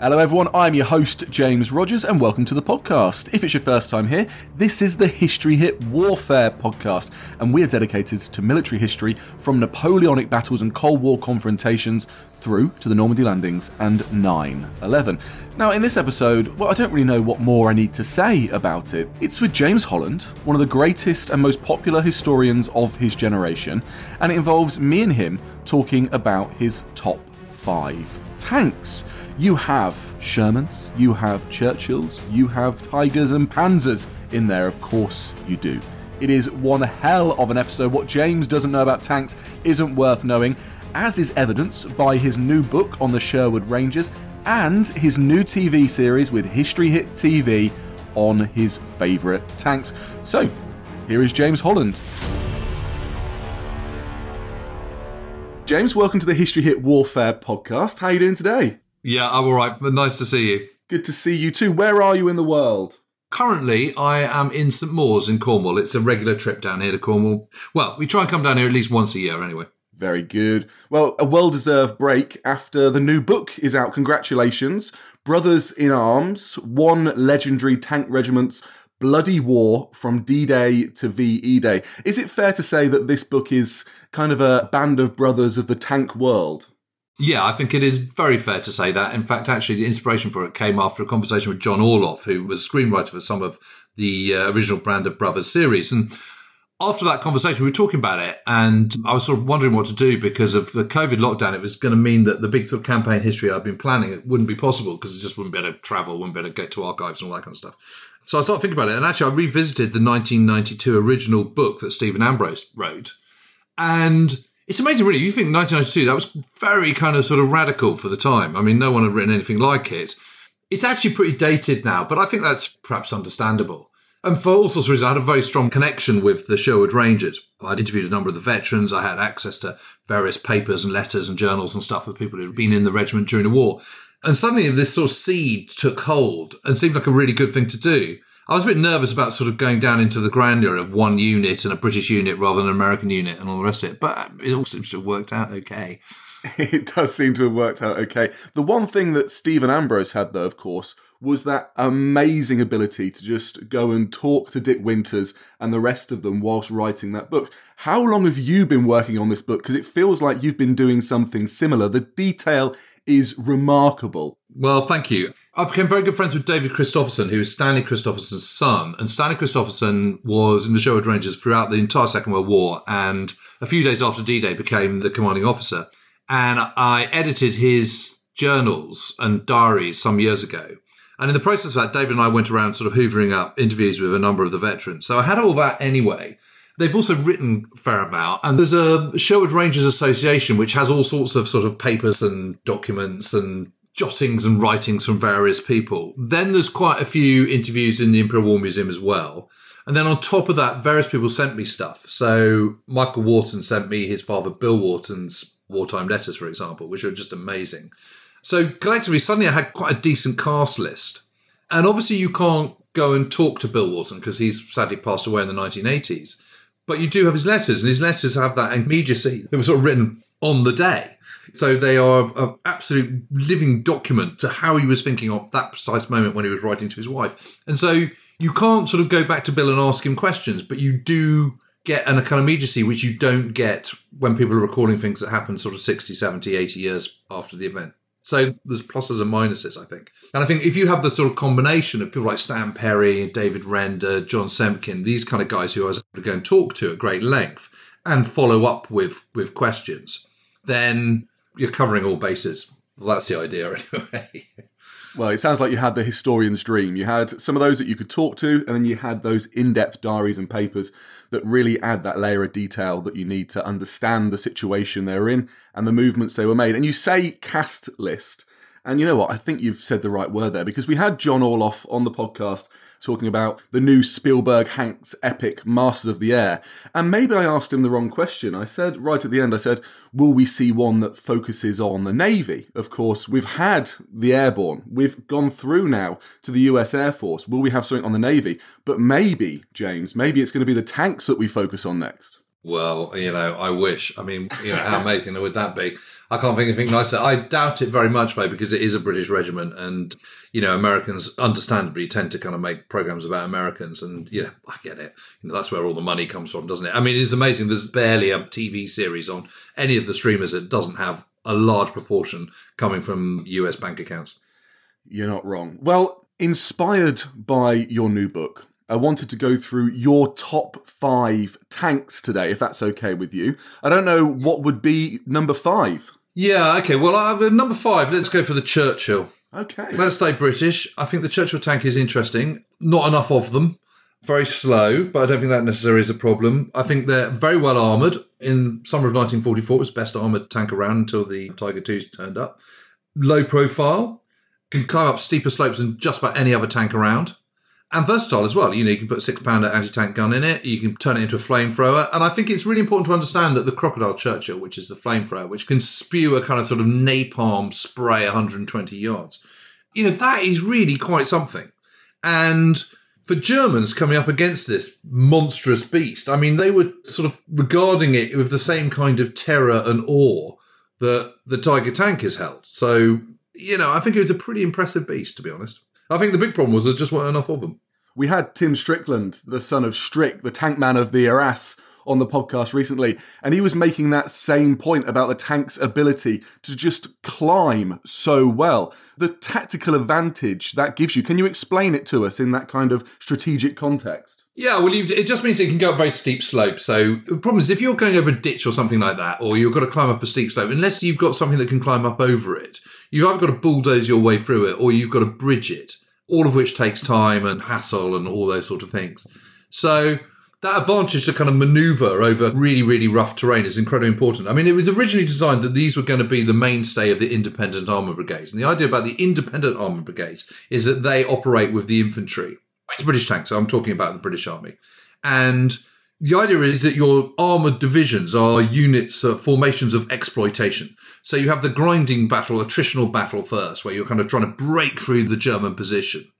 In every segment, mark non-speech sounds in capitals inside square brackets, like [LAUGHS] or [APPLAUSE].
Hello, everyone. I'm your host, James Rogers, and welcome to the podcast. If it's your first time here, this is the History Hit Warfare podcast, and we are dedicated to military history from Napoleonic battles and Cold War confrontations through to the Normandy landings and 9 11. Now, in this episode, well, I don't really know what more I need to say about it. It's with James Holland, one of the greatest and most popular historians of his generation, and it involves me and him talking about his top five tanks. You have Shermans, you have Churchills, you have Tigers and Panzers in there, of course you do. It is one hell of an episode. What James doesn't know about tanks isn't worth knowing, as is evidenced by his new book on the Sherwood Rangers and his new TV series with History Hit TV on his favourite tanks. So, here is James Holland. James, welcome to the History Hit Warfare podcast. How are you doing today? Yeah, I'm all right. But nice to see you. Good to see you too. Where are you in the world? Currently, I am in St Mawes in Cornwall. It's a regular trip down here to Cornwall. Well, we try and come down here at least once a year, anyway. Very good. Well, a well deserved break after the new book is out. Congratulations. Brothers in Arms, one legendary tank regiment's bloody war from D Day to VE Day. Is it fair to say that this book is kind of a band of brothers of the tank world? Yeah, I think it is very fair to say that. In fact, actually, the inspiration for it came after a conversation with John Orloff, who was a screenwriter for some of the uh, original Band of Brothers series. And after that conversation, we were talking about it, and I was sort of wondering what to do because of the COVID lockdown. It was going to mean that the big sort of campaign history I'd been planning it wouldn't be possible because it just wouldn't be able to travel, wouldn't be able to get to archives and all that kind of stuff. So I started thinking about it, and actually, I revisited the 1992 original book that Stephen Ambrose wrote, and it's amazing, really. You think 1992, that was very kind of sort of radical for the time. I mean, no one had written anything like it. It's actually pretty dated now, but I think that's perhaps understandable. And for all sorts of reasons, I had a very strong connection with the Sherwood Rangers. I'd interviewed a number of the veterans. I had access to various papers and letters and journals and stuff with people who'd been in the regiment during the war. And suddenly this sort of seed took hold and seemed like a really good thing to do. I was a bit nervous about sort of going down into the grandeur of one unit and a British unit rather than an American unit and all the rest of it, but it all seems to have worked out okay. [LAUGHS] It does seem to have worked out okay. The one thing that Stephen Ambrose had, though, of course, was that amazing ability to just go and talk to Dick Winters and the rest of them whilst writing that book. How long have you been working on this book? Because it feels like you've been doing something similar. The detail is remarkable. Well, thank you. I became very good friends with David Christopherson, who is Stanley Christopherson's son. And Stanley Christopherson was in the Sherwood Rangers throughout the entire Second World War. And a few days after D Day became the commanding officer. And I edited his journals and diaries some years ago. And in the process of that, David and I went around sort of hoovering up interviews with a number of the veterans. So I had all that anyway. They've also written fair amount, and there's a Sherwood Rangers Association which has all sorts of sort of papers and documents and jottings and writings from various people. Then there's quite a few interviews in the Imperial War Museum as well. And then on top of that, various people sent me stuff. So Michael Wharton sent me his father Bill Wharton's wartime letters, for example, which are just amazing. So collectively, suddenly I had quite a decent cast list. And obviously, you can't go and talk to Bill Wharton because he's sadly passed away in the 1980s. But you do have his letters, and his letters have that immediacy. They were sort of written on the day. So they are an absolute living document to how he was thinking of that precise moment when he was writing to his wife. And so you can't sort of go back to Bill and ask him questions, but you do get an, kind of immediacy which you don't get when people are recalling things that happen sort of 60, 70, 80 years after the event. So there's pluses and minuses, I think. And I think if you have the sort of combination of people like Stan Perry, David Render, John Semken, these kind of guys who I was able to go and talk to at great length and follow up with with questions, then you're covering all bases. Well, that's the idea [LAUGHS] anyway. Well, it sounds like you had the historian's dream. You had some of those that you could talk to, and then you had those in depth diaries and papers that really add that layer of detail that you need to understand the situation they're in and the movements they were made. And you say cast list. And you know what? I think you've said the right word there because we had John Orloff on the podcast talking about the new Spielberg Hanks epic Masters of the Air. And maybe I asked him the wrong question. I said, right at the end, I said, will we see one that focuses on the Navy? Of course, we've had the airborne. We've gone through now to the US Air Force. Will we have something on the Navy? But maybe, James, maybe it's going to be the tanks that we focus on next. Well, you know, I wish. I mean, you know, how amazing would that be? I can't think of anything nicer. I doubt it very much, though, because it is a British regiment, and you know, Americans understandably tend to kind of make programs about Americans, and yeah, I get it. You know, that's where all the money comes from, doesn't it? I mean, it's amazing. There's barely a TV series on any of the streamers that doesn't have a large proportion coming from US bank accounts. You're not wrong. Well, inspired by your new book, I wanted to go through your top five tanks today, if that's okay with you. I don't know what would be number five. Yeah, okay. Well, number five. Let's go for the Churchill. Okay. Let's stay British. I think the Churchill tank is interesting. Not enough of them. Very slow, but I don't think that necessarily is a problem. I think they're very well armoured. In summer of 1944, it was best armoured tank around until the Tiger IIs turned up. Low profile, can climb up steeper slopes than just about any other tank around and versatile as well. You know, you can put a six pounder anti tank gun in it, you can turn it into a flamethrower. And I think it's really important to understand that the Crocodile Churchill, which is the flamethrower, which can spew a kind of sort of napalm spray 120 yards, you know, that is really quite something. And for Germans coming up against this monstrous beast, I mean, they were sort of regarding it with the same kind of terror and awe that the Tiger tank is held. So, you know, I think it was a pretty impressive beast, to be honest. I think the big problem was there just weren't enough of them. We had Tim Strickland, the son of Strick, the tank man of the Arras, on the podcast recently, and he was making that same point about the tank's ability to just climb so well. The tactical advantage that gives you. Can you explain it to us in that kind of strategic context? Yeah, well, it just means it can go up very steep slopes. So the problem is if you're going over a ditch or something like that, or you've got to climb up a steep slope, unless you've got something that can climb up over it, you've either got to bulldoze your way through it, or you've got to bridge it all of which takes time and hassle and all those sort of things. So that advantage to kind of maneuver over really, really rough terrain is incredibly important. I mean, it was originally designed that these were going to be the mainstay of the independent armour brigades. And the idea about the independent armour brigades is that they operate with the infantry. It's British tanks, so I'm talking about the British Army. And the idea is that your armored divisions are units, uh, formations of exploitation. So you have the grinding battle, attritional battle first, where you're kind of trying to break through the German position.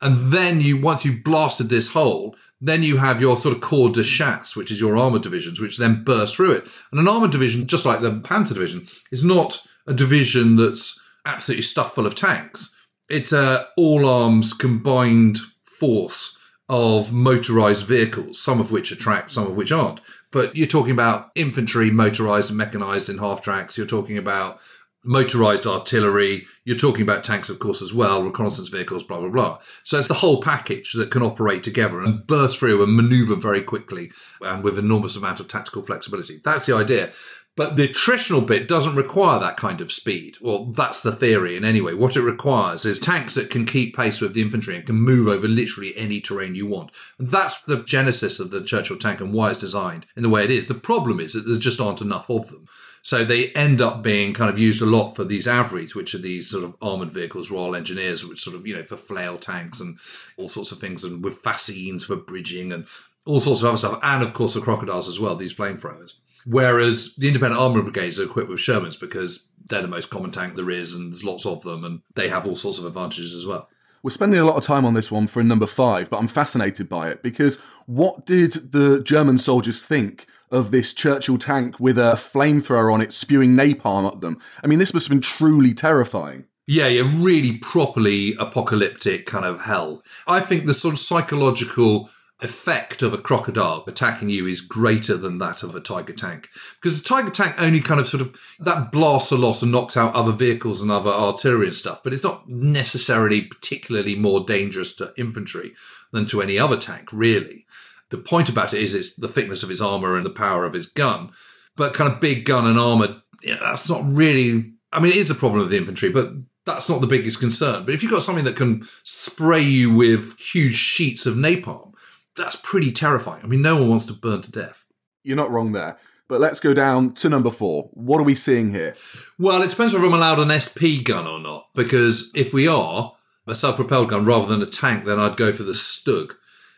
And then you, once you've blasted this hole, then you have your sort of corps de chasse, which is your armored divisions, which then burst through it. And an armored division, just like the Panzer division, is not a division that's absolutely stuffed full of tanks. It's a all arms combined force of motorized vehicles, some of which are tracked, some of which aren't. But you're talking about infantry, motorized and mechanized in half tracks. You're talking about motorized artillery. You're talking about tanks, of course, as well, reconnaissance vehicles, blah, blah, blah. So it's the whole package that can operate together and burst through and maneuver very quickly and with enormous amount of tactical flexibility. That's the idea. But the attritional bit doesn't require that kind of speed. Well, that's the theory in any way. What it requires is tanks that can keep pace with the infantry and can move over literally any terrain you want. And that's the genesis of the Churchill tank and why it's designed in the way it is. The problem is that there just aren't enough of them. So they end up being kind of used a lot for these AVREs, which are these sort of armored vehicles, Royal Engineers, which sort of, you know, for flail tanks and all sorts of things, and with fascines for bridging and all sorts of other stuff. And of course, the crocodiles as well, these flamethrowers. Whereas the independent armour brigades are equipped with Shermans because they're the most common tank there is, and there's lots of them, and they have all sorts of advantages as well. We're spending a lot of time on this one for a number five, but I'm fascinated by it because what did the German soldiers think of this Churchill tank with a flamethrower on it spewing napalm at them? I mean, this must have been truly terrifying. Yeah, yeah, really properly apocalyptic kind of hell. I think the sort of psychological effect of a crocodile attacking you is greater than that of a tiger tank. Because the tiger tank only kind of sort of that blasts a lot and knocks out other vehicles and other artillery and stuff but it's not necessarily particularly more dangerous to infantry than to any other tank really. The point about it is it's the thickness of his armor and the power of his gun but kind of big gun and armor yeah, that's not really i mean it is a problem of the infantry but that's not the biggest concern. But if you've got something that can spray you with huge sheets of napalm that's pretty terrifying. I mean, no one wants to burn to death. You're not wrong there. But let's go down to number four. What are we seeing here? Well, it depends whether I'm allowed an SP gun or not. Because if we are a self-propelled gun rather than a tank, then I'd go for the Stug.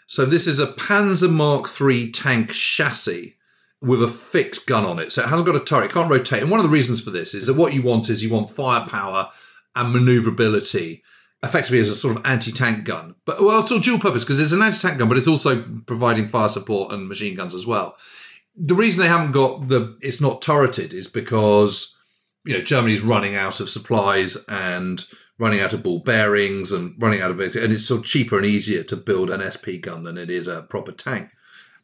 So this is a Panzer Mark III tank chassis with a fixed gun on it. So it hasn't got a turret, it can't rotate. And one of the reasons for this is that what you want is you want firepower and maneuverability effectively as a sort of anti-tank gun. But well, it's all dual purpose because it's an anti-tank gun, but it's also providing fire support and machine guns as well. The reason they haven't got the it's not turreted is because you know Germany's running out of supplies and running out of ball bearings and running out of it, and it's sort of cheaper and easier to build an SP gun than it is a proper tank.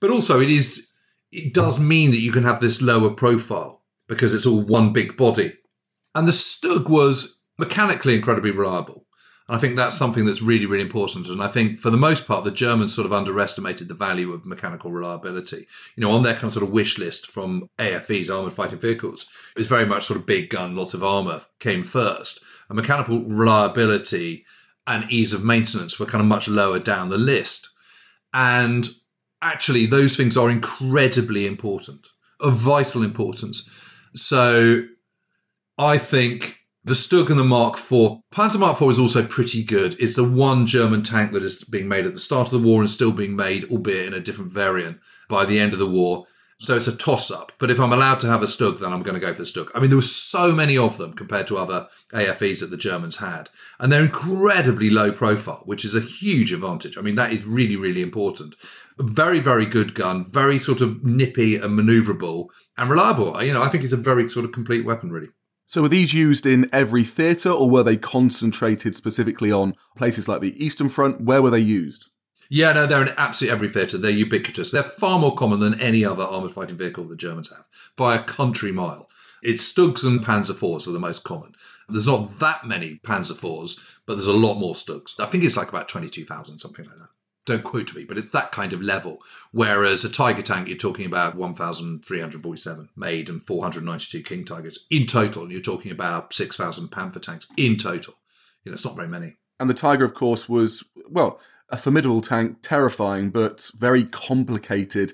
But also, it is it does mean that you can have this lower profile because it's all one big body. And the Stug was mechanically incredibly reliable. I think that's something that's really, really important. And I think for the most part, the Germans sort of underestimated the value of mechanical reliability. You know, on their kind of sort of wish list from AFV's armored fighting vehicles, it was very much sort of big gun, lots of armor came first. And mechanical reliability and ease of maintenance were kind of much lower down the list. And actually, those things are incredibly important, of vital importance. So I think the Stug and the Mark IV. Panzer Mark IV is also pretty good. It's the one German tank that is being made at the start of the war and still being made, albeit in a different variant, by the end of the war. So it's a toss up. But if I'm allowed to have a Stug, then I'm going to go for the Stug. I mean, there were so many of them compared to other AFVs that the Germans had. And they're incredibly low profile, which is a huge advantage. I mean, that is really, really important. Very, very good gun, very sort of nippy and maneuverable and reliable. You know, I think it's a very sort of complete weapon, really. So were these used in every theatre or were they concentrated specifically on places like the Eastern Front? Where were they used? Yeah, no, they're in absolutely every theatre. They're ubiquitous. They're far more common than any other armoured fighting vehicle the Germans have by a country mile. It's Stugs and Panzer IVs are the most common. There's not that many Panzer IVs, but there's a lot more Stugs. I think it's like about 22,000, something like that don't quote me, but it's that kind of level. Whereas a Tiger tank, you're talking about 1,347 made and 492 King Tigers in total. And you're talking about 6,000 Panther tanks in total. You know, it's not very many. And the Tiger, of course, was, well, a formidable tank, terrifying, but very complicated,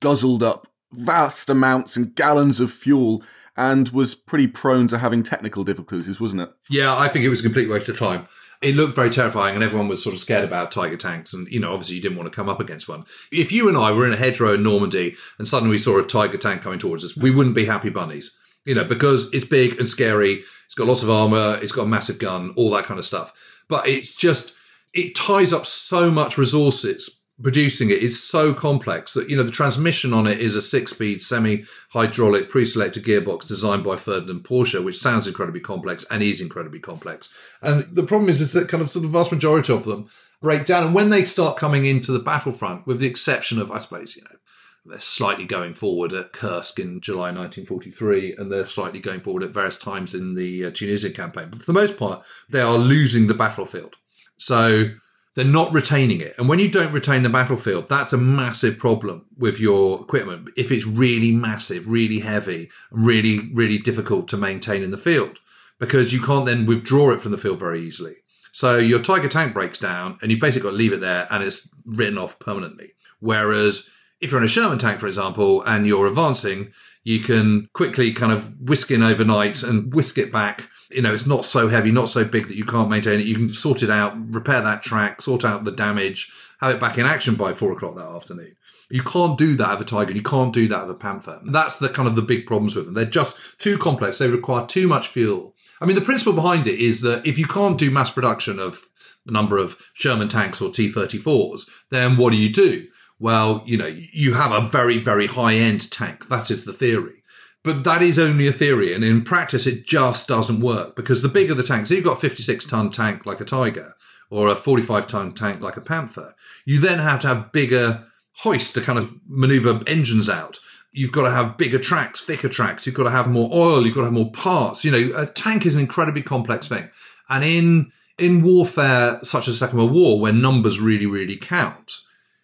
guzzled up vast amounts and gallons of fuel and was pretty prone to having technical difficulties, wasn't it? Yeah, I think it was a complete waste of time it looked very terrifying and everyone was sort of scared about tiger tanks and you know obviously you didn't want to come up against one. If you and i were in a hedgerow in normandy and suddenly we saw a tiger tank coming towards us we wouldn't be happy bunnies you know because it's big and scary it's got lots of armor it's got a massive gun all that kind of stuff. But it's just it ties up so much resources producing it is so complex that you know the transmission on it is a six-speed semi-hydraulic pre-selected gearbox designed by Ferdinand Porsche, which sounds incredibly complex and is incredibly complex. And the problem is, is that kind of the vast majority of them break down, and when they start coming into the battlefront, with the exception of, I suppose, you know. They're slightly going forward at Kursk in July 1943, and they're slightly going forward at various times in the uh, Tunisian campaign. But for the most part, they are losing the battlefield. So they're not retaining it. And when you don't retain the battlefield, that's a massive problem with your equipment. If it's really massive, really heavy, really, really difficult to maintain in the field, because you can't then withdraw it from the field very easily. So your Tiger tank breaks down and you've basically got to leave it there and it's written off permanently. Whereas if you're in a Sherman tank, for example, and you're advancing, you can quickly kind of whisk in overnight and whisk it back you know, it's not so heavy, not so big that you can't maintain it. You can sort it out, repair that track, sort out the damage, have it back in action by four o'clock that afternoon. You can't do that of a tiger. You can't do that of a panther. That's the kind of the big problems with them. They're just too complex. They require too much fuel. I mean, the principle behind it is that if you can't do mass production of the number of Sherman tanks or T-34s, then what do you do? Well, you know, you have a very, very high end tank. That is the theory. But that is only a theory, and in practice, it just doesn't work because the bigger the tank, so you've got a 56 ton tank like a Tiger, or a 45 ton tank like a Panther, you then have to have bigger hoists to kind of maneuver engines out. You've got to have bigger tracks, thicker tracks. You've got to have more oil. You've got to have more parts. You know, a tank is an incredibly complex thing. And in, in warfare such as the Second World War, where numbers really, really count,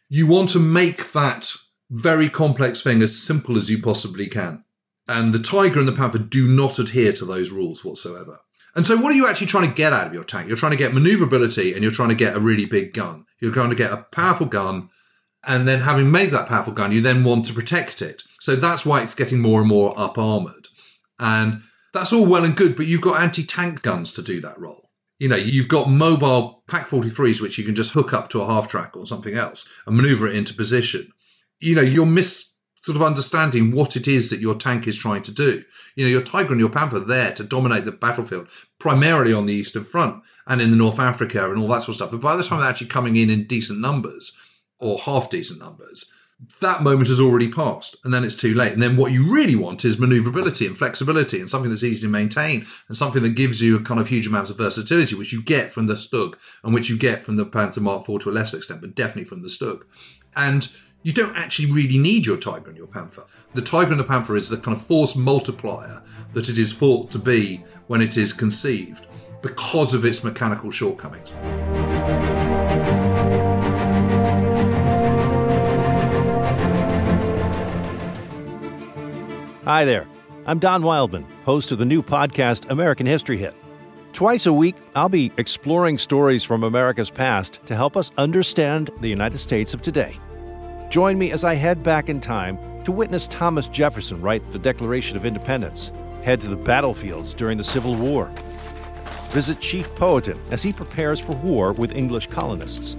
you want to make that very complex thing as simple as you possibly can. And the Tiger and the Panther do not adhere to those rules whatsoever. And so, what are you actually trying to get out of your tank? You're trying to get maneuverability and you're trying to get a really big gun. You're trying to get a powerful gun. And then, having made that powerful gun, you then want to protect it. So, that's why it's getting more and more up armored. And that's all well and good, but you've got anti tank guns to do that role. You know, you've got mobile PaK 43s, which you can just hook up to a half track or something else and maneuver it into position. You know, you're mis sort of understanding what it is that your tank is trying to do. You know, your Tiger and your Panther there to dominate the battlefield, primarily on the Eastern Front and in the North Africa and all that sort of stuff. But by the time they're actually coming in in decent numbers or half decent numbers, that moment has already passed and then it's too late. And then what you really want is maneuverability and flexibility and something that's easy to maintain and something that gives you a kind of huge amount of versatility, which you get from the Stug and which you get from the Panzer Mark IV to a lesser extent, but definitely from the Stug. And you don't actually really need your Tiger and your Panther. The Tiger and the Panther is the kind of force multiplier that it is thought to be when it is conceived because of its mechanical shortcomings. Hi there. I'm Don Wildman, host of the new podcast American History Hit. Twice a week, I'll be exploring stories from America's past to help us understand the United States of today. Join me as I head back in time to witness Thomas Jefferson write the Declaration of Independence, head to the battlefields during the Civil War, visit Chief Powhatan as he prepares for war with English colonists,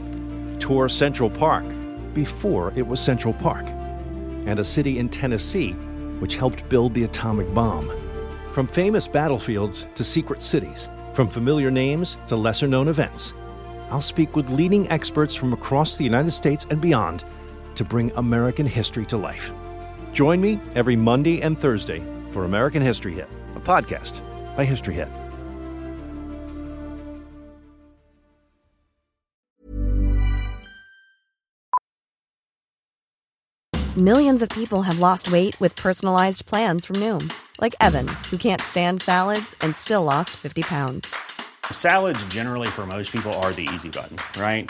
tour Central Park before it was Central Park, and a city in Tennessee which helped build the atomic bomb. From famous battlefields to secret cities, from familiar names to lesser known events, I'll speak with leading experts from across the United States and beyond to bring American history to life. Join me every Monday and Thursday for American History Hit, a podcast by History Hit. Millions of people have lost weight with personalized plans from Noom, like Evan, who can't stand salads and still lost 50 pounds. Salads, generally, for most people, are the easy button, right?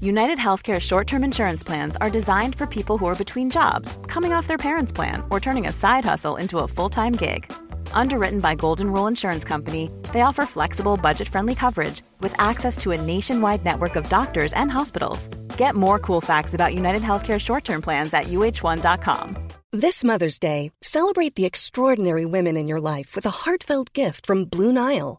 United Healthcare short term insurance plans are designed for people who are between jobs, coming off their parents' plan, or turning a side hustle into a full time gig. Underwritten by Golden Rule Insurance Company, they offer flexible, budget friendly coverage with access to a nationwide network of doctors and hospitals. Get more cool facts about United Healthcare short term plans at uh1.com. This Mother's Day, celebrate the extraordinary women in your life with a heartfelt gift from Blue Nile.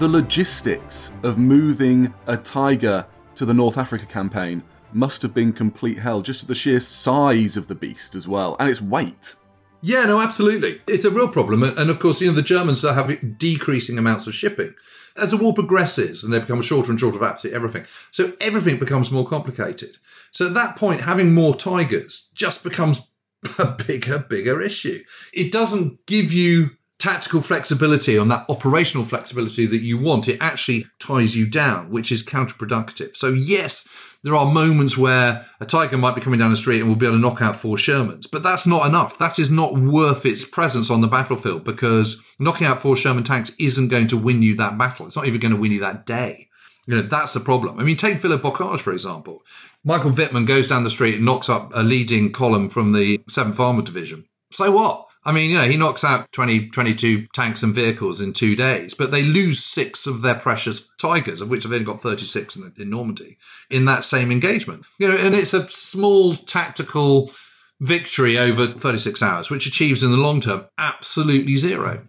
The logistics of moving a tiger to the North Africa campaign must have been complete hell, just the sheer size of the beast as well, and its weight. Yeah, no, absolutely. It's a real problem. And of course, you know, the Germans are having decreasing amounts of shipping. As the war progresses and they become shorter and shorter of absolutely everything. So everything becomes more complicated. So at that point, having more tigers just becomes [LAUGHS] a bigger, bigger issue. It doesn't give you tactical flexibility, on that operational flexibility that you want, it actually ties you down, which is counterproductive. So yes, there are moments where a tiger might be coming down the street and we'll be able to knock out four Shermans, but that's not enough. That is not worth its presence on the battlefield because knocking out four Sherman tanks isn't going to win you that battle. It's not even going to win you that day. You know, that's the problem. I mean, take Villers-Bocage, for example. Michael Wittmann goes down the street and knocks up a leading column from the 7th Armored Division. So what? I mean, you know, he knocks out 20, 22 tanks and vehicles in two days, but they lose six of their precious Tigers, of which they've only got 36 in, in Normandy, in that same engagement. You know, and it's a small tactical victory over 36 hours, which achieves in the long term absolutely zero.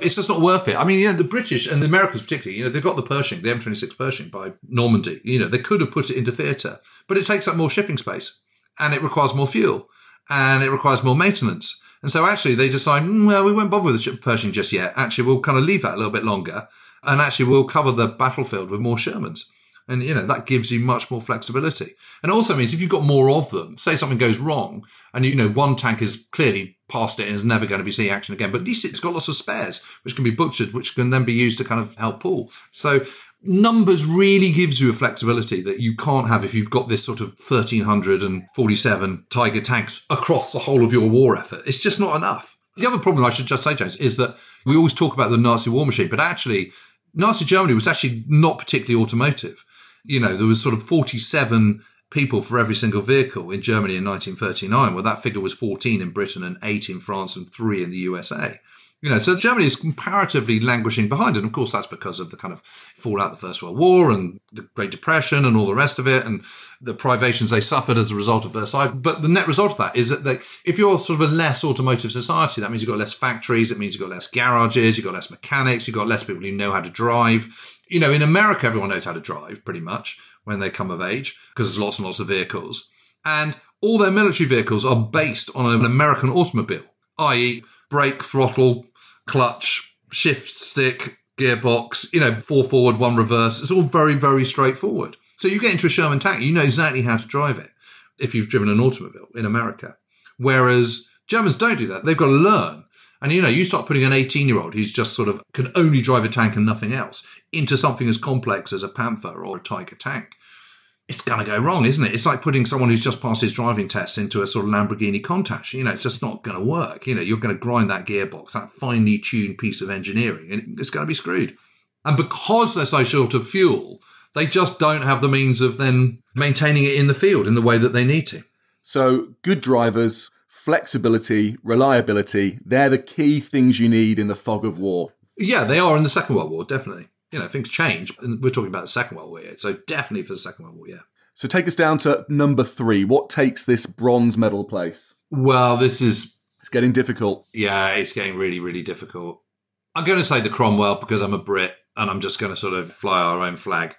It's just not worth it. I mean, you know, the British and the Americans particularly, you know, they've got the Pershing, the M26 Pershing by Normandy. You know, they could have put it into theatre, but it takes up more shipping space and it requires more fuel and it requires more maintenance. And so actually they decide, "Mm, well, we won't bother with the Pershing just yet. Actually, we'll kind of leave that a little bit longer. And actually we'll cover the battlefield with more Shermans. And, you know, that gives you much more flexibility. And it also means if you've got more of them, say something goes wrong and, you know, one tank is clearly past it and is never going to be seeing action again, but at least it's got lots of spares, which can be butchered, which can then be used to kind of help pull. So numbers really gives you a flexibility that you can't have if you've got this sort of 1347 Tiger tanks across the whole of your war effort. It's just not enough. The other problem I should just say, James, is that we always talk about the Nazi war machine, but actually Nazi Germany was actually not particularly automotive. You know, there was sort of 47 people for every single vehicle in Germany in 1939, well, that figure was 14 in Britain and 8 in France and 3 in the USA. You know, so Germany is comparatively languishing behind. And of course, that's because of the kind of fallout of the First World War and the Great Depression and all the rest of it and the privations they suffered as a result of Versailles. But the net result of that is that they, if you're sort of a less automotive society, that means you've got less factories, it means you've got less garages, you've got less mechanics, you've got less people who know how to drive. You know, in America, everyone knows how to drive pretty much when they come of age because there's lots and lots of vehicles. And all their military vehicles are based on an American automobile, i.e., brake, throttle, clutch, shift stick, gearbox, you know, four forward, one reverse. It's all very, very straightforward. So you get into a Sherman tank, you know exactly how to drive it if you've driven an automobile in America. Whereas Germans don't do that. They've got to learn. And you know, you start putting an 18 year old who's just sort of can only drive a tank and nothing else into something as complex as a Panther or a Tiger tank it's going to go wrong, isn't it? It's like putting someone who's just passed his driving test into a sort of Lamborghini Countach. You know, it's just not going to work. You know, you're going to grind that gearbox, that finely tuned piece of engineering, and it's going to be screwed. And because they're so short of fuel, they just don't have the means of then maintaining it in the field in the way that they need to. So, good drivers, flexibility, reliability, they're the key things you need in the fog of war. Yeah, they are in the Second World War, definitely you know, things change. And we're talking about the Second World War here. So definitely for the Second World War, yeah. So take us down to number three. What takes this bronze medal place? Well, this is. It's getting difficult. Yeah, it's getting really, really difficult. I'm going to say the Cromwell because I'm a Brit and I'm just going to sort of fly our own flag.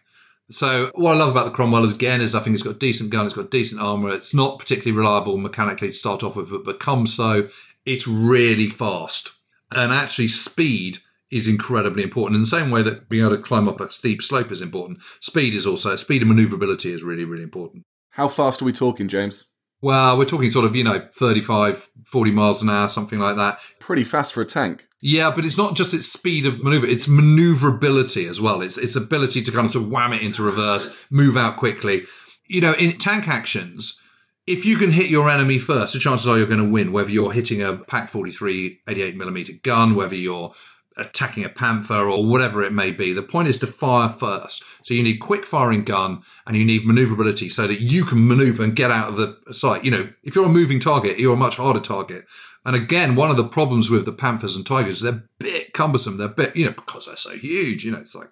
So what I love about the Cromwell is again is I think it's got a decent gun, it's got decent armour. It's not particularly reliable mechanically to start off with, but becomes so. It's really fast and actually speed is incredibly important. In the same way that being able to climb up a steep slope is important, speed is also speed and maneuverability is really, really important. How fast are we talking, James? Well, we're talking sort of, you know, 35, 40 miles an hour, something like that. Pretty fast for a tank. Yeah, but it's not just its speed of maneuver, it's maneuverability as well. It's its ability to kind of, sort of wham it into reverse, move out quickly. You know, in tank actions, if you can hit your enemy first, the chances are you're going to win, whether you're hitting a Pak 43 88 millimeter gun, whether you're attacking a panther or whatever it may be. The point is to fire first. So you need quick firing gun and you need maneuverability so that you can maneuver and get out of the sight. You know, if you're a moving target, you're a much harder target. And again, one of the problems with the panthers and tigers they're a bit cumbersome. They're a bit, you know, because they're so huge. You know, it's like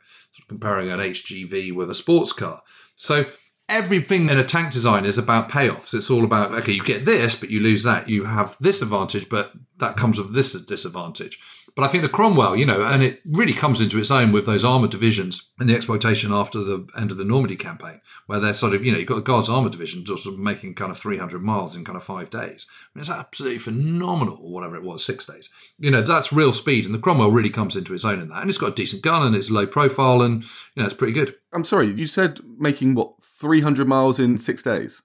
comparing an HGV with a sports car. So everything in a tank design is about payoffs. It's all about, okay, you get this, but you lose that. You have this advantage, but that comes with this disadvantage. But I think the Cromwell, you know, and it really comes into its own with those armored divisions and the exploitation after the end of the Normandy campaign, where they're sort of, you know, you've got the Guards armored division sort of making kind of 300 miles in kind of five days. I mean, it's absolutely phenomenal, or whatever it was, six days. You know, that's real speed. And the Cromwell really comes into its own in that. And it's got a decent gun and it's low profile and, you know, it's pretty good. I'm sorry, you said making what, 300 miles in six days?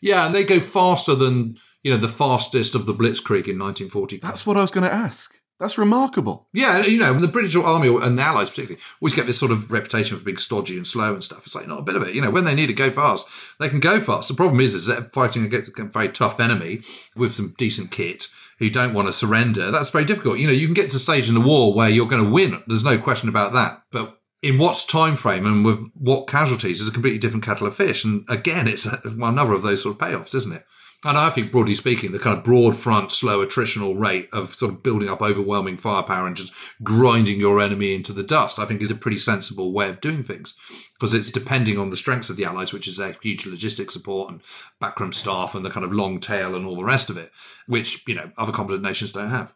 Yeah, and they go faster than, you know, the fastest of the Blitzkrieg in 1940. That's what I was going to ask. That's remarkable. Yeah, you know, the British Army and the Allies particularly always get this sort of reputation for being stodgy and slow and stuff. It's like not a bit of it. You know, when they need to go fast, they can go fast. The problem is, is that fighting against a very tough enemy with some decent kit who don't want to surrender, that's very difficult. You know, you can get to a stage in the war where you're going to win. There's no question about that. But in what time frame and with what casualties is a completely different kettle of fish. And again, it's [LAUGHS] another of those sort of payoffs, isn't it? And I think, broadly speaking, the kind of broad front, slow attritional rate of sort of building up overwhelming firepower and just grinding your enemy into the dust, I think is a pretty sensible way of doing things because it's depending on the strengths of the Allies, which is their huge logistic support and backroom staff and the kind of long tail and all the rest of it, which, you know, other competent nations don't have.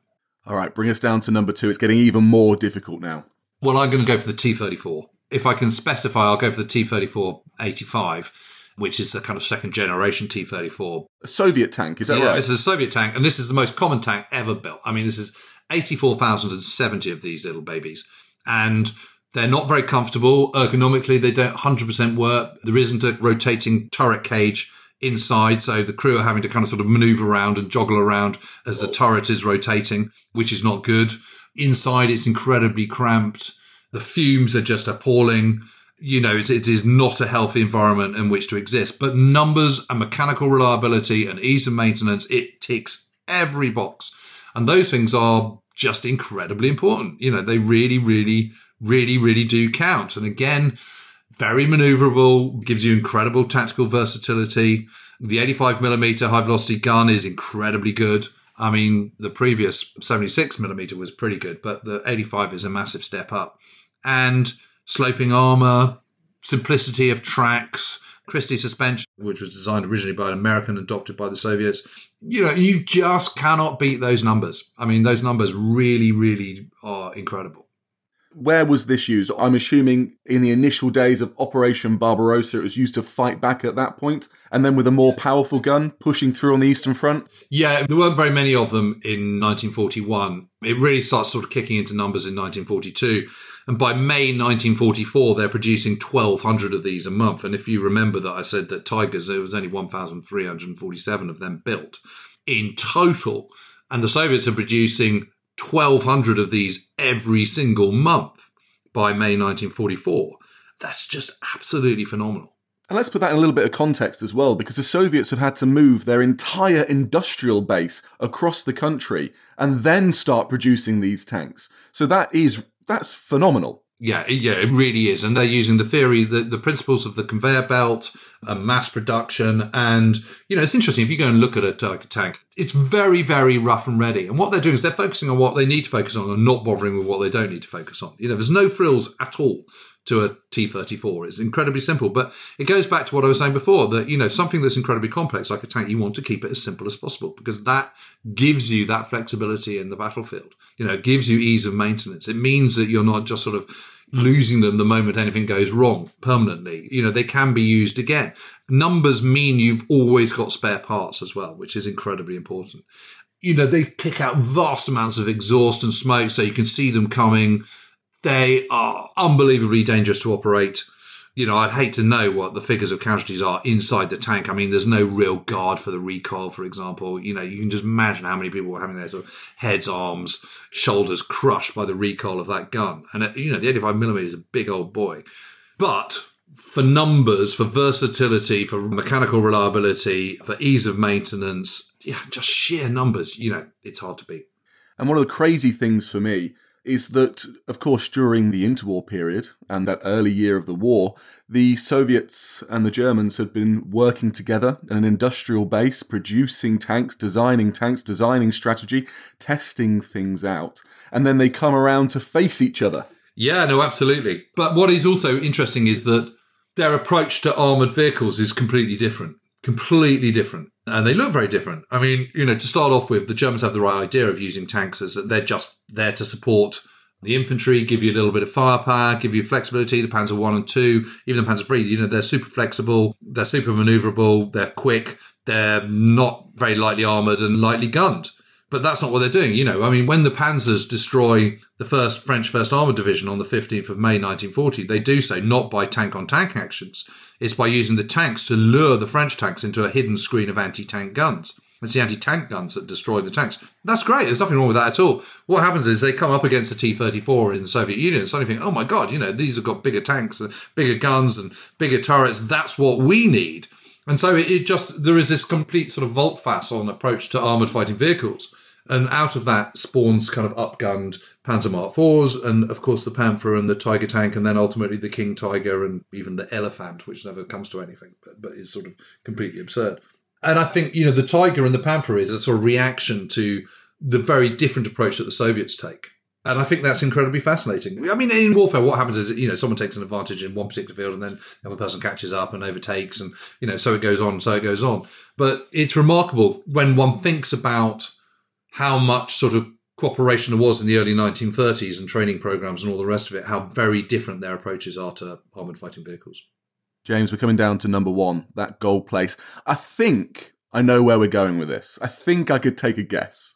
All right, bring us down to number two. It's getting even more difficult now. Well, I'm going to go for the T 34. If I can specify, I'll go for the T 34 85 which is a kind of second generation T 34. A Soviet tank, is that yeah, right? This is a Soviet tank, and this is the most common tank ever built. I mean, this is 84,070 of these little babies. And they're not very comfortable. Ergonomically, they don't 100% work. There isn't a rotating turret cage inside, so the crew are having to kind of sort of maneuver around and joggle around as the turret is rotating, which is not good. Inside, it's incredibly cramped. The fumes are just appalling you know, it is not a healthy environment in which to exist. But numbers and mechanical reliability and ease of maintenance, it ticks every box. And those things are just incredibly important. You know, they really, really, really, really do count. And again, very maneuverable, gives you incredible tactical versatility. The 85 millimeter high velocity gun is incredibly good. I mean, the previous 76 millimeter was pretty good, but the 85 is a massive step up. And sloping armor, simplicity of tracks, Christie suspension, which was designed originally by an American, and adopted by the Soviets. You know, you just cannot beat those numbers. I mean, those numbers really, really are incredible. Where was this used? I'm assuming in the initial days of Operation Barbarossa, it was used to fight back at that point, and then with a more powerful gun pushing through on the Eastern Front? Yeah, there weren't very many of them in 1941. It really starts sort of kicking into numbers in 1942. And by May 1944, they're producing 1,200 of these a month. And if you remember that I said that Tigers, there was only 1,347 of them built in total. And the Soviets are producing 1,200 of these every single month by May 1944. That's just absolutely phenomenal. And let's put that in a little bit of context as well, because the Soviets have had to move their entire industrial base across the country and then start producing these tanks. So that is that's phenomenal. Yeah, yeah, it really is. And they're using the theory, the, the principles of the conveyor belt, uh, mass production. And, you know, it's interesting. If you go and look at a Tiger tank, it's very, very rough and ready. And what they're doing is they're focusing on what they need to focus on and not bothering with what they don't need to focus on. You know, there's no frills at all to a T34. It's incredibly simple. But it goes back to what I was saying before that, you know, something that's incredibly complex, like a tank, you want to keep it as simple as possible because that gives you that flexibility in the battlefield. You know, it gives you ease of maintenance. It means that you're not just sort of losing them the moment anything goes wrong permanently. You know, they can be used again. Numbers mean you've always got spare parts as well, which is incredibly important. You know, they kick out vast amounts of exhaust and smoke so you can see them coming they are unbelievably dangerous to operate. You know, I'd hate to know what the figures of casualties are inside the tank. I mean, there's no real guard for the recoil, for example. You know, you can just imagine how many people were having their sort of heads, arms, shoulders crushed by the recoil of that gun. And, uh, you know, the 85 millimeter is a big old boy. But for numbers, for versatility, for mechanical reliability, for ease of maintenance, yeah, just sheer numbers, you know, it's hard to beat. And one of the crazy things for me is that, of course, during the interwar period and that early year of the war, the Soviets and the Germans had been working together in an industrial base, producing tanks, designing tanks, designing strategy, testing things out. And then they come around to face each other. Yeah, no, absolutely. But what is also interesting is that their approach to armored vehicles is completely different. Completely different and they look very different. I mean, you know, to start off with, the Germans have the right idea of using tanks as they're just there to support the infantry, give you a little bit of firepower, give you flexibility. The Panzer One and Two, even the Panzer Three, you know, they're super flexible, they're super maneuverable, they're quick, they're not very lightly armored and lightly gunned. But that's not what they're doing. You know, I mean, when the Panzers destroy the first French First Armored Division on the 15th of May 1940, they do so not by tank on tank actions. It's by using the tanks to lure the French tanks into a hidden screen of anti tank guns. It's the anti-tank guns that destroy the tanks. That's great. There's nothing wrong with that at all. What happens is they come up against the T-34 in the Soviet Union and suddenly think, oh my God, you know, these have got bigger tanks, and bigger guns and bigger turrets. That's what we need. And so it, just, there is this complete sort of volte-face-on approach to armoured fighting vehicles. And out of that spawns kind of upgunned Panzer Mark IVs, and of course the Panther and the Tiger tank, and then ultimately the King Tiger and even the Elephant, which never comes to anything, but, but is sort of completely absurd. And I think, you know, the Tiger and the Panther is a sort of reaction to the very different approach that the Soviets take. And I think that's incredibly fascinating. I mean, in warfare, what happens is, you know, someone takes an advantage in one particular field and then the other person catches up and overtakes and, you know, so it goes on, so it goes on. But it's remarkable when one thinks about how much sort of cooperation there was in the early 1930s and training programs and all the rest of it, how very different their approaches are to armored fighting vehicles. James, we're coming down to number one, that gold place. I think I know where we're going with this. I think I could take a guess.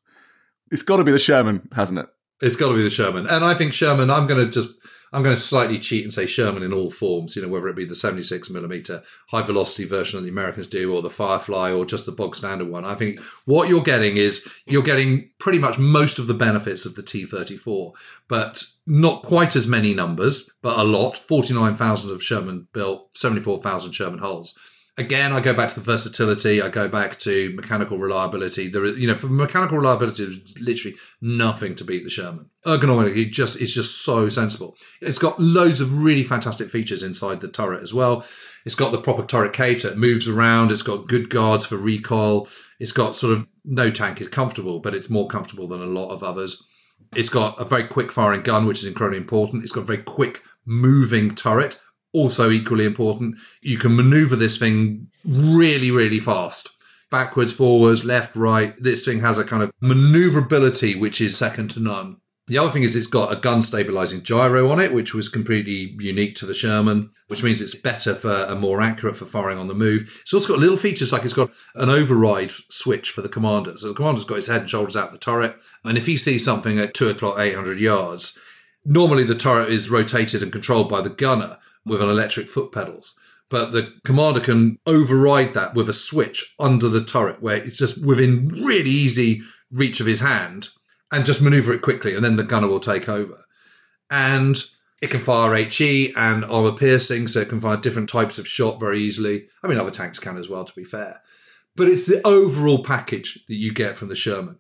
It's got to be the Sherman, hasn't it? It's got to be the Sherman. And I think Sherman, I'm going to just I'm going to slightly cheat and say Sherman in all forms, you know, whether it be the 76 millimeter high velocity version that the Americans do, or the Firefly, or just the bog standard one. I think what you're getting is you're getting pretty much most of the benefits of the T 34, but not quite as many numbers, but a lot 49,000 of Sherman built, 74,000 Sherman hulls again, I go back to the versatility. I go back to mechanical reliability. There, is, you know, for mechanical reliability, there's literally nothing to beat the Sherman. Ergonomically, it just it's just so sensible. It's got loads of really fantastic features inside the turret as well. It's got the proper turret cage that moves around. It's got good guards for recoil. It's got sort of no tank is comfortable, but it's more comfortable than a lot of others. It's got a very quick firing gun, which is incredibly important. It's got a very quick moving turret also equally important. You can maneuver this thing really, really fast. Backwards, forwards, left, right. This thing has a kind of maneuverability which is second to none. The other thing is it's got a gun stabilizing gyro on it, which was completely unique to the Sherman, which means it's better for and more accurate for firing on the move. It's also got little features like it's got an override switch for the commander. So the commander's got his head and shoulders out the turret. And if he sees something at two o'clock, 800 yards, normally the turret is rotated and controlled by the gunner with an electric foot pedals. But the commander can override that with a switch under the turret where it's just within really easy reach of his hand and just maneuver it quickly and then the gunner will take over. And it can fire HE and armor piercing, so it can fire different types of shot very easily. I mean, other tanks can as well, to be fair. But it's the overall package that you get from the Sherman.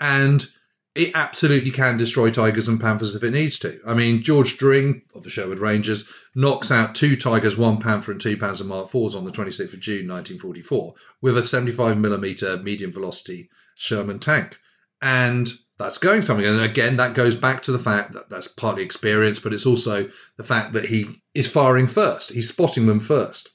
And it absolutely can destroy tigers and panthers if it needs to. I mean, George Dring of the Sherwood Rangers knocks out two tigers, one panther, and two Panzer Mark IVs on the 26th of June 1944 with a 75mm medium velocity Sherman tank. And that's going something. And again, that goes back to the fact that that's partly experience, but it's also the fact that he is firing first. He's spotting them first.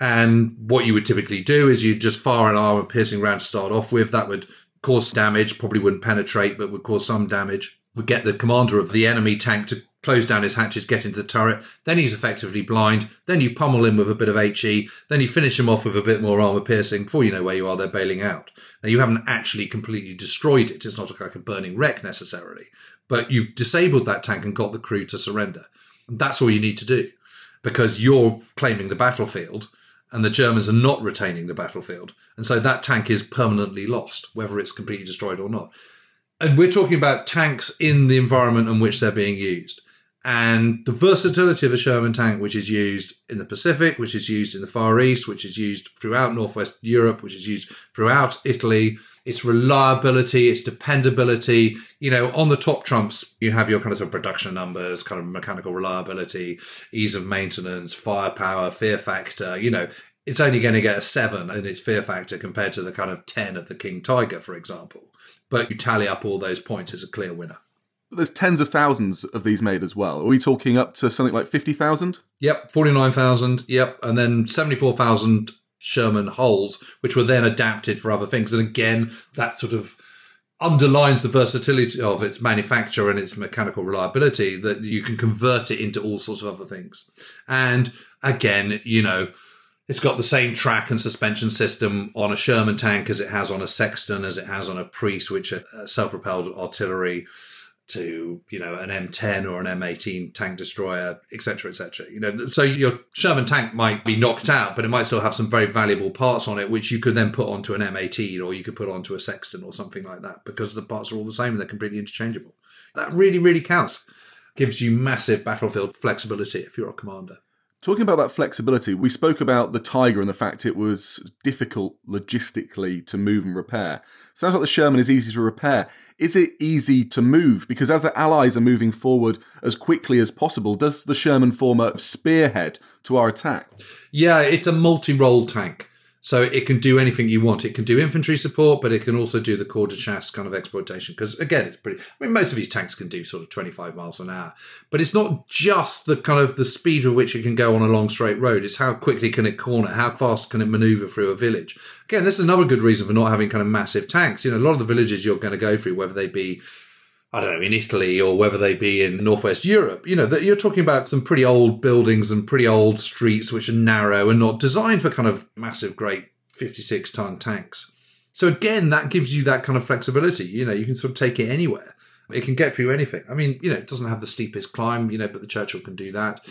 And what you would typically do is you just fire an armor piercing round to start off with. That would cause damage, probably wouldn't penetrate, but would cause some damage. Would get the commander of the enemy tank to close down his hatches, get into the turret. Then he's effectively blind. Then you pummel him with a bit of HE. Then you finish him off with a bit more armor piercing. Before you know where you are, they're bailing out. Now you haven't actually completely destroyed it. It's not like a burning wreck necessarily, but you've disabled that tank and got the crew to surrender. And that's all you need to do because you're claiming the battlefield and the Germans are not retaining the battlefield. And so that tank is permanently lost, whether it's completely destroyed or not. And we're talking about tanks in the environment in which they're being used. And the versatility of a Sherman tank, which is used in the Pacific, which is used in the Far East, which is used throughout Northwest Europe, which is used throughout Italy, its reliability, its dependability. You know, on the top trumps, you have your kind of, sort of production numbers, kind of mechanical reliability, ease of maintenance, firepower, fear factor. You know, it's only going to get a seven in its fear factor compared to the kind of 10 of the King Tiger, for example. But you tally up all those points as a clear winner. There's tens of thousands of these made as well. Are we talking up to something like 50,000? Yep, 49,000. Yep. And then 74,000 Sherman hulls, which were then adapted for other things. And again, that sort of underlines the versatility of its manufacture and its mechanical reliability that you can convert it into all sorts of other things. And again, you know, it's got the same track and suspension system on a Sherman tank as it has on a Sexton, as it has on a Priest, which are self propelled artillery to you know an M10 or an M18 tank destroyer, etc., etc. You know, so your Sherman tank might be knocked out, but it might still have some very valuable parts on it, which you could then put onto an M18 or you could put onto a Sexton or something like that, because the parts are all the same and they're completely interchangeable. That really, really counts. Gives you massive battlefield flexibility if you're a commander. Talking about that flexibility, we spoke about the Tiger and the fact it was difficult logistically to move and repair. Sounds like the Sherman is easy to repair. Is it easy to move? Because as the Allies are moving forward as quickly as possible, does the Sherman form a spearhead to our attack? Yeah, it's a multi role tank. So it can do anything you want. It can do infantry support, but it can also do the de chasse kind of exploitation. Because again, it's pretty. I mean, most of these tanks can do sort of 25 miles an hour, but it's not just the kind of the speed with which it can go on a long straight road. It's how quickly can it corner, how fast can it maneuver through a village. Again, this is another good reason for not having kind of massive tanks. You know, a lot of the villages you're going to go through, whether they be I don't know, in Italy or whether they be in Northwest Europe, you know, that you're talking about some pretty old buildings and pretty old streets which are narrow and not designed for kind of massive, great 56 ton tanks. So again, that gives you that kind of flexibility. You know, you can sort of take it anywhere. It can get through anything. I mean, you know, it doesn't have the steepest climb, you know, but the Churchill can do that.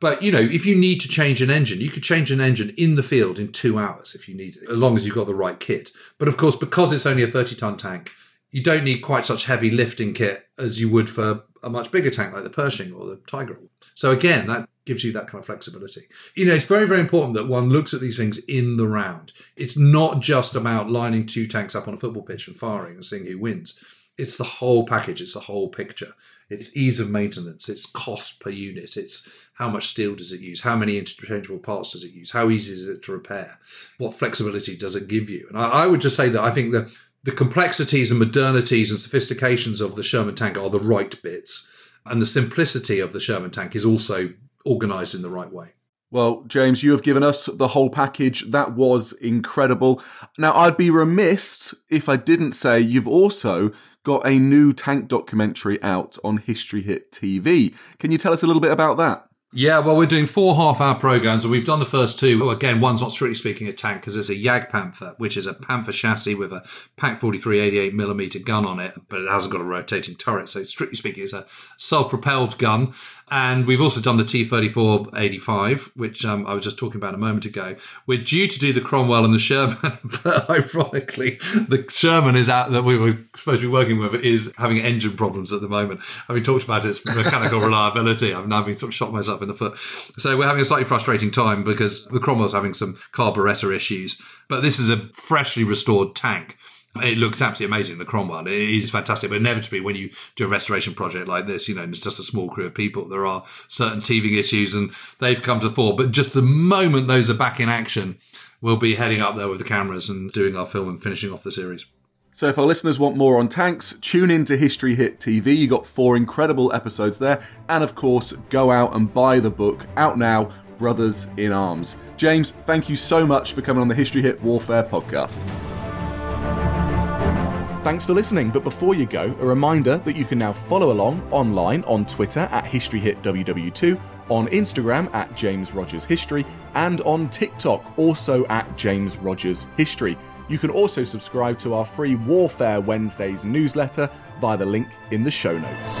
But you know, if you need to change an engine, you could change an engine in the field in two hours if you need it, as long as you've got the right kit. But of course, because it's only a 30 ton tank, you don't need quite such heavy lifting kit as you would for a much bigger tank like the Pershing or the Tiger. So again, that gives you that kind of flexibility. You know, it's very, very important that one looks at these things in the round. It's not just about lining two tanks up on a football pitch and firing and seeing who wins. It's the whole package. It's the whole picture. It's ease of maintenance. It's cost per unit. It's how much steel does it use? How many interchangeable parts does it use? How easy is it to repair? What flexibility does it give you? And I, I would just say that I think that the complexities and modernities and sophistications of the Sherman tank are the right bits. And the simplicity of the Sherman tank is also organized in the right way. Well, James, you have given us the whole package. That was incredible. Now, I'd be remiss if I didn't say you've also got a new tank documentary out on History Hit TV. Can you tell us a little bit about that? Yeah, well, we're doing four half hour programs, and we've done the first two. Again, one's not strictly speaking a tank because it's a Jagdpanther, which is a Panther chassis with a Pak 43 88 millimeter gun on it, but it hasn't got a rotating turret. So, strictly speaking, it's a self propelled gun. And we've also done the T34 85, which um, I was just talking about a moment ago. We're due to do the Cromwell and the Sherman, [LAUGHS] but ironically, the Sherman is out that we were supposed to be working with is having engine problems at the moment. Having talked about its mechanical [LAUGHS] reliability, I've now been sort of shot myself in the foot. So we're having a slightly frustrating time because the Cromwell's having some carburettor issues. But this is a freshly restored tank. It looks absolutely amazing, the Cromwell. It is fantastic. But inevitably, when you do a restoration project like this, you know, it's just a small crew of people, there are certain teething issues and they've come to the fore. But just the moment those are back in action, we'll be heading up there with the cameras and doing our film and finishing off the series. So, if our listeners want more on tanks, tune in to History Hit TV. You got four incredible episodes there. And of course, go out and buy the book out now Brothers in Arms. James, thank you so much for coming on the History Hit Warfare podcast. Thanks for listening, but before you go, a reminder that you can now follow along online on Twitter at HistoryHitWW2, on Instagram at James Rogers History, and on TikTok also at James Rogers History. You can also subscribe to our free Warfare Wednesdays newsletter via the link in the show notes.